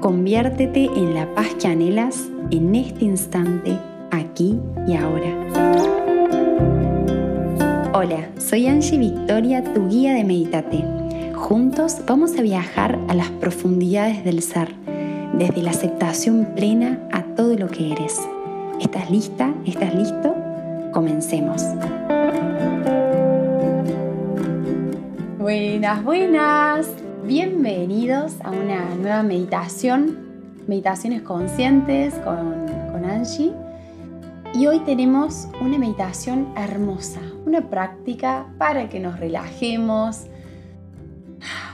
Conviértete en la paz que anhelas en este instante, aquí y ahora. Hola, soy Angie Victoria, tu guía de Meditate. Juntos vamos a viajar a las profundidades del ser, desde la aceptación plena a todo lo que eres. ¿Estás lista? ¿Estás listo? Comencemos. Buenas, buenas. Bienvenidos a una nueva meditación, meditaciones conscientes con, con Angie. Y hoy tenemos una meditación hermosa, una práctica para que nos relajemos,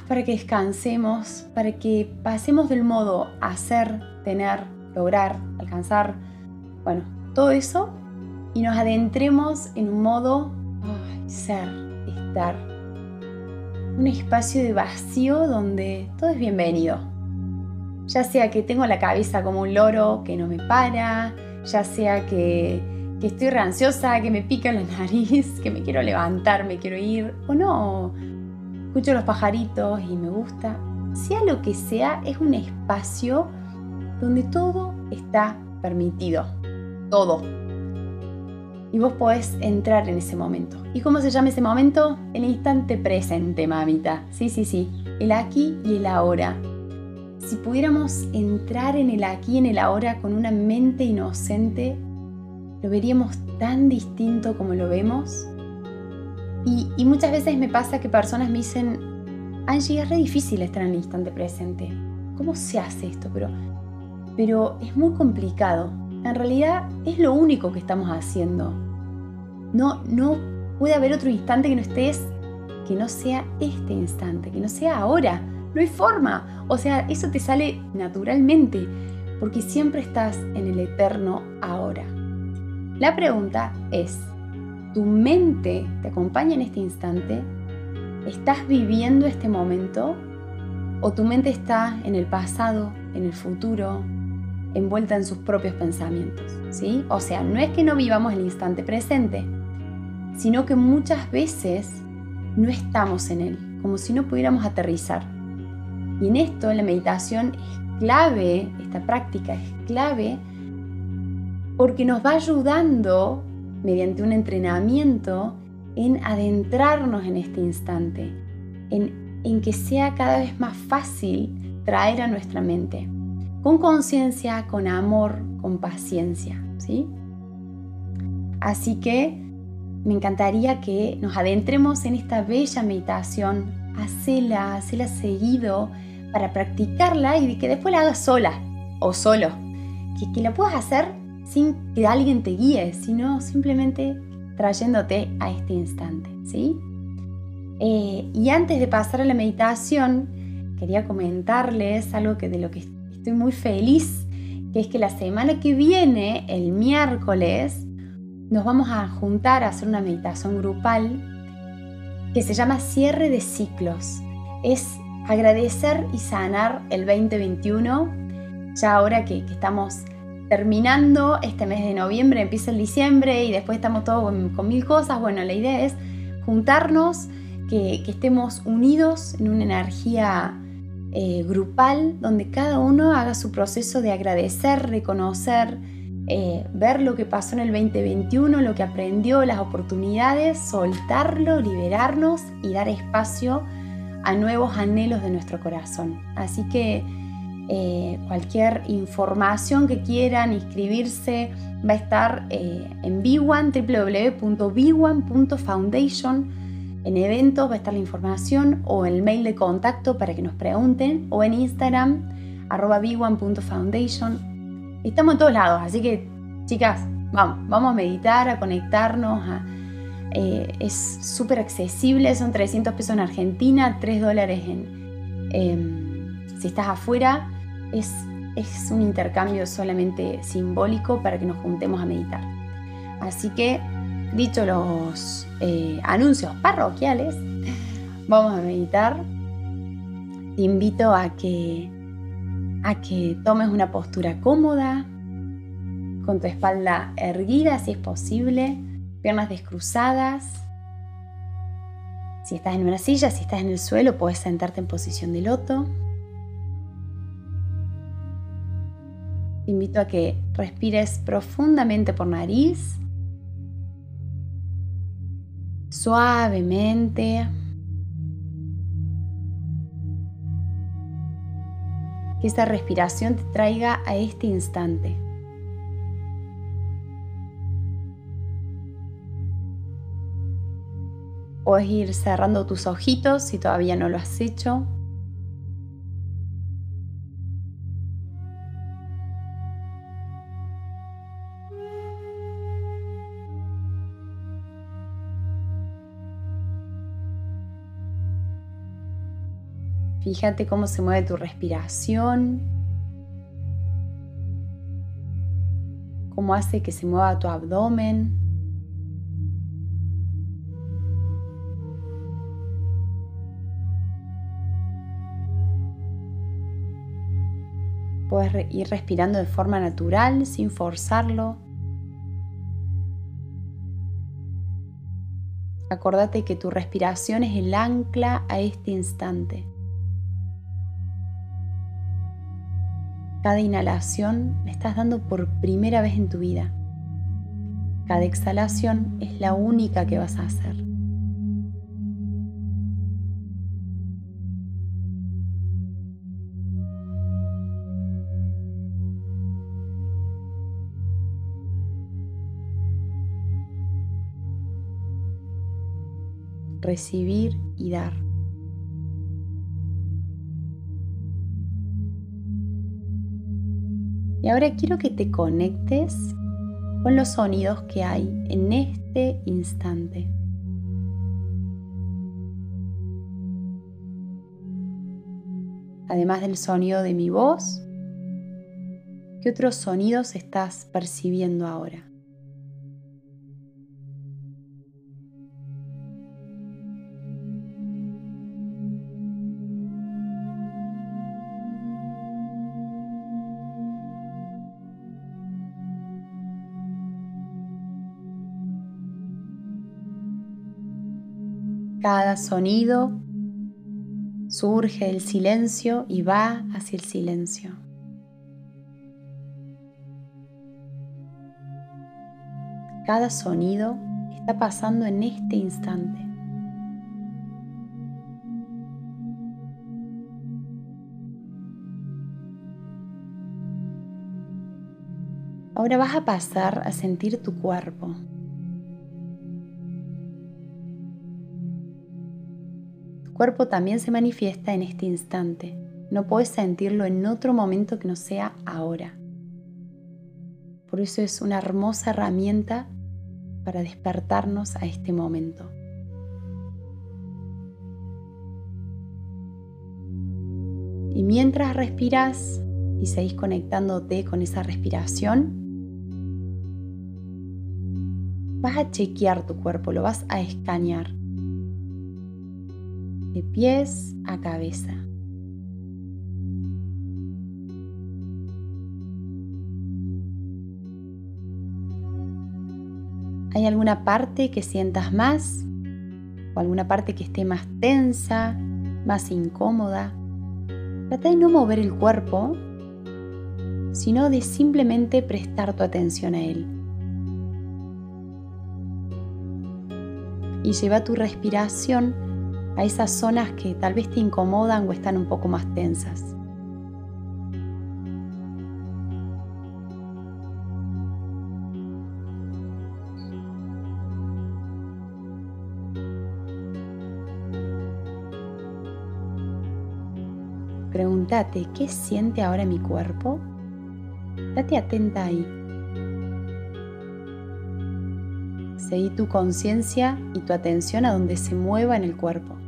para que descansemos, para que pasemos del modo hacer, tener, lograr, alcanzar, bueno, todo eso y nos adentremos en un modo ser, estar, un espacio de vacío donde todo es bienvenido. Ya sea que tengo la cabeza como un loro que no me para, ya sea que, estoy ranciosa, que me pica la nariz, que me quiero levantar, me quiero ir, o no, escucho los pajaritos y me gusta. Sea lo que sea, es un espacio donde todo está permitido. Todo y vos podés entrar en ese momento. ¿Y cómo se llama ese momento? El instante presente, mamita. Sí, sí, sí. El aquí y el ahora. Si pudiéramos entrar en el aquí y en el ahora con una mente inocente, lo veríamos tan distinto como lo vemos. Y, y muchas veces me pasa que personas me dicen, Angie, es re difícil estar en el instante presente. ¿Cómo se hace esto? Pero, pero es muy complicado en realidad es lo único que estamos haciendo. No, no puede haber otro instante que no estés, que no sea este instante, que no sea ahora. No hay forma. O sea, eso te sale naturalmente, porque siempre estás en el eterno ahora. La pregunta es, ¿tu mente te acompaña en este instante? ¿Estás viviendo este momento? ¿O tu mente está en el pasado, en el futuro, envuelta en sus propios pensamientos, ¿sí? O sea, no es que no vivamos el instante presente, sino que muchas veces no estamos en él, como si no pudiéramos aterrizar. Y en esto, la meditación es clave, esta práctica es clave, porque nos va ayudando, mediante un entrenamiento, en adentrarnos en este instante, en, en que sea cada vez más fácil traer a nuestra mente con conciencia, con amor, con paciencia, ¿sí? Así que me encantaría que nos adentremos en esta bella meditación, hacela, hacela seguido para practicarla y que después la hagas sola o solo. Que, que la puedas hacer sin que alguien te guíe, sino simplemente trayéndote a este instante, ¿sí? Eh, y antes de pasar a la meditación, quería comentarles algo que de lo que estoy muy feliz, que es que la semana que viene, el miércoles, nos vamos a juntar a hacer una meditación grupal que se llama cierre de ciclos. Es agradecer y sanar el 2021, ya ahora que, estamos terminando este mes de noviembre, empieza el diciembre y después estamos todos con, mil cosas. Bueno, la idea es juntarnos, que, que estemos unidos en una energía eh, grupal donde cada uno haga su proceso de agradecer, reconocer, eh, ver lo que pasó en el 2021, lo que aprendió, las oportunidades, soltarlo, liberarnos y dar espacio a nuevos anhelos de nuestro corazón. Así que eh, cualquier información que quieran inscribirse va a estar en B1, www.b1.foundation en eventos va a estar la información o el mail de contacto para que nos pregunten o en Instagram arroba b1.foundation. Estamos en todos lados, así que chicas, vamos, vamos a meditar, a conectarnos. Eh, es súper accesible, son 300 pesos en Argentina, 3 dólares en... Em, si estás afuera, es, es un intercambio solamente simbólico para que nos juntemos a meditar. Así que Dicho los eh, anuncios parroquiales, vamos a meditar. Te invito a que, a que tomes una postura cómoda, con tu espalda erguida si es posible, piernas descruzadas. Si estás en una silla, si estás en el suelo, puedes sentarte en posición de loto. Te invito a que respires profundamente por nariz suavemente. Que esa respiración te traiga a este instante. Puedes ir cerrando tus ojitos si todavía no lo has hecho. Fíjate cómo se mueve tu respiración, cómo hace que se mueva tu abdomen. Puedes ir respirando de forma natural, sin forzarlo. Acordate que tu respiración es el ancla a este instante. Cada inhalación le estás dando por primera vez en tu vida. Cada exhalación es la única que vas a hacer. Recibir y dar. Y ahora quiero que te conectes con los sonidos que hay en este instante. Además del sonido de mi voz, ¿qué otros sonidos estás percibiendo ahora? Cada sonido surge del silencio y va hacia el silencio. Cada sonido está pasando en este instante. Ahora vas a pasar a sentir tu cuerpo. Cuerpo también se manifiesta en este instante. No puedes sentirlo en otro momento que no sea ahora. Por eso es una hermosa herramienta para despertarnos a este momento. Y mientras respiras y seguís conectándote con esa respiración, vas a chequear tu cuerpo, lo vas a escanear de pies a cabeza. ¿Hay alguna parte que sientas más? ¿O alguna parte que esté más tensa, más incómoda? Trata de no mover el cuerpo, sino de simplemente prestar tu atención a él. Y lleva tu respiración a esas zonas que tal vez te incomodan o están un poco más tensas. Pregúntate, ¿qué siente ahora mi cuerpo? Date atenta ahí. Seguí tu conciencia y tu atención a donde se mueva en el cuerpo.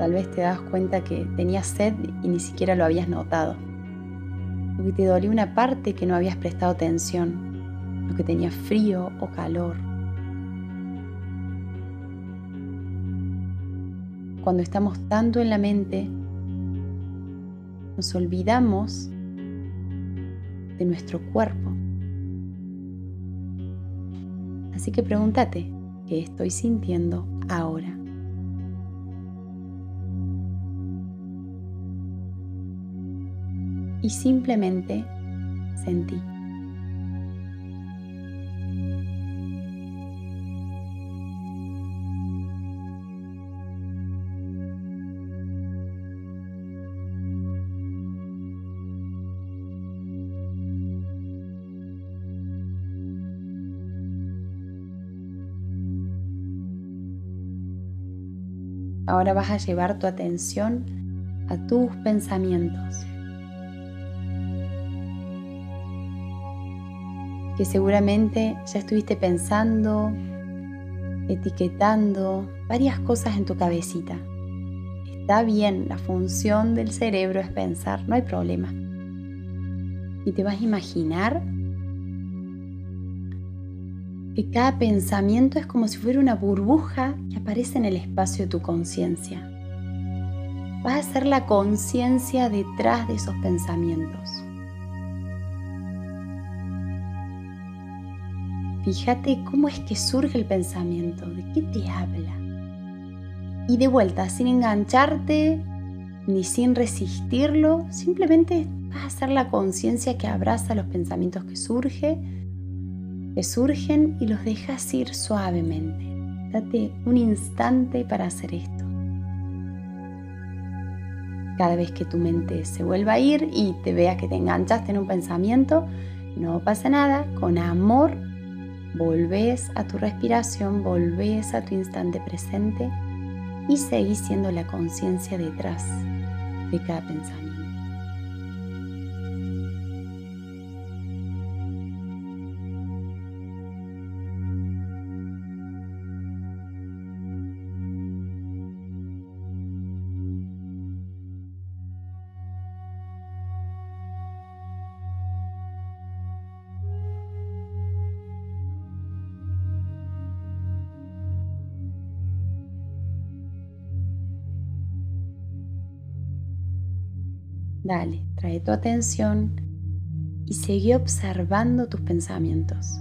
Tal vez te das cuenta que tenías sed y ni siquiera lo habías notado. O que te dolió una parte que no habías prestado atención. O que tenía frío o calor. Cuando estamos tanto en la mente, nos olvidamos de nuestro cuerpo. Así que pregúntate, que estoy sintiendo ahora. Y simplemente sentí. Ahora vas a llevar tu atención a tus pensamientos. Que seguramente ya estuviste pensando, etiquetando varias cosas en tu cabecita. Está bien, la función del cerebro es pensar, no hay problema. Y te vas a imaginar que cada pensamiento es como si fuera una burbuja que aparece en el espacio de tu conciencia. Vas a hacer la conciencia detrás de esos pensamientos. Fíjate cómo es que surge el pensamiento, de qué te habla. Y de vuelta, sin engancharte ni sin resistirlo, simplemente vas a hacer la conciencia que abraza los pensamientos que surge que surgen y los dejas ir suavemente. Date un instante para hacer esto. Cada vez que tu mente se vuelva a ir y te vea que te enganchaste en un pensamiento, no pasa nada, con amor volvés a tu respiración, volvés a tu instante presente y seguís siendo la conciencia detrás de cada pensamiento. Dale, trae tu atención y sigue observando tus pensamientos.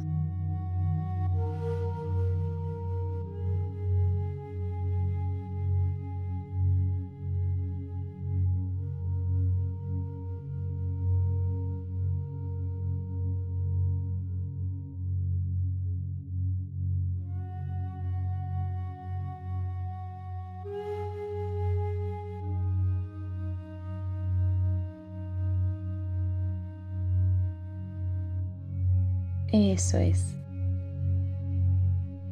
Eso es.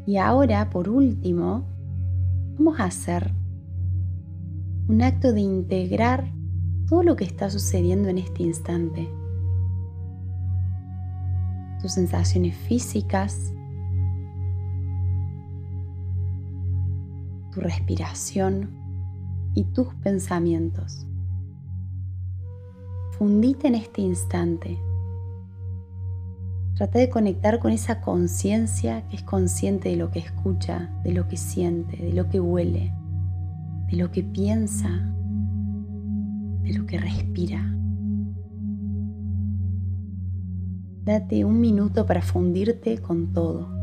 Y ahora, por último, vamos a hacer un acto de integrar todo lo que está sucediendo en este instante. Tus sensaciones físicas, tu respiración y tus pensamientos. Fundite en este instante Trata de conectar con esa conciencia que es consciente de lo que escucha, de lo que siente, de lo que huele, de lo que piensa, de lo que respira. Date un minuto para fundirte con todo.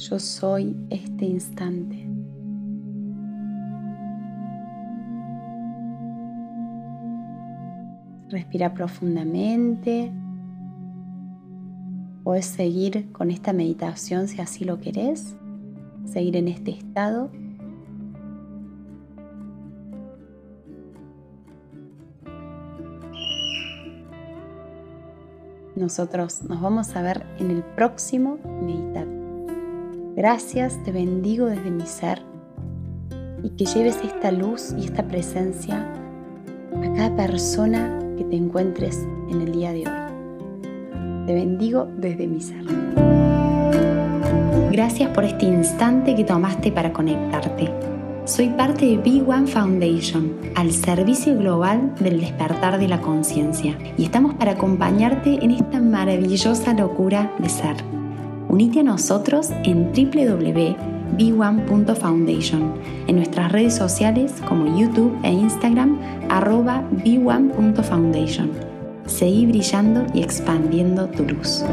Yo soy este instante. Respira profundamente. Puedes seguir con esta meditación si así lo querés. Seguir en este estado. Nosotros nos vamos a ver en el próximo meditar. Gracias, te bendigo desde mi ser y que lleves esta luz y esta presencia a cada persona que te encuentres en el día de hoy. Te bendigo desde mi ser. Gracias por este instante que tomaste para conectarte. Soy parte de Big One Foundation, al servicio global del despertar de la conciencia, y estamos para acompañarte en esta maravillosa locura de ser. Unite a nosotros en www.b1.foundation, en nuestras redes sociales como YouTube e Instagram, arroba b1.foundation. Seguí brillando y expandiendo tu luz.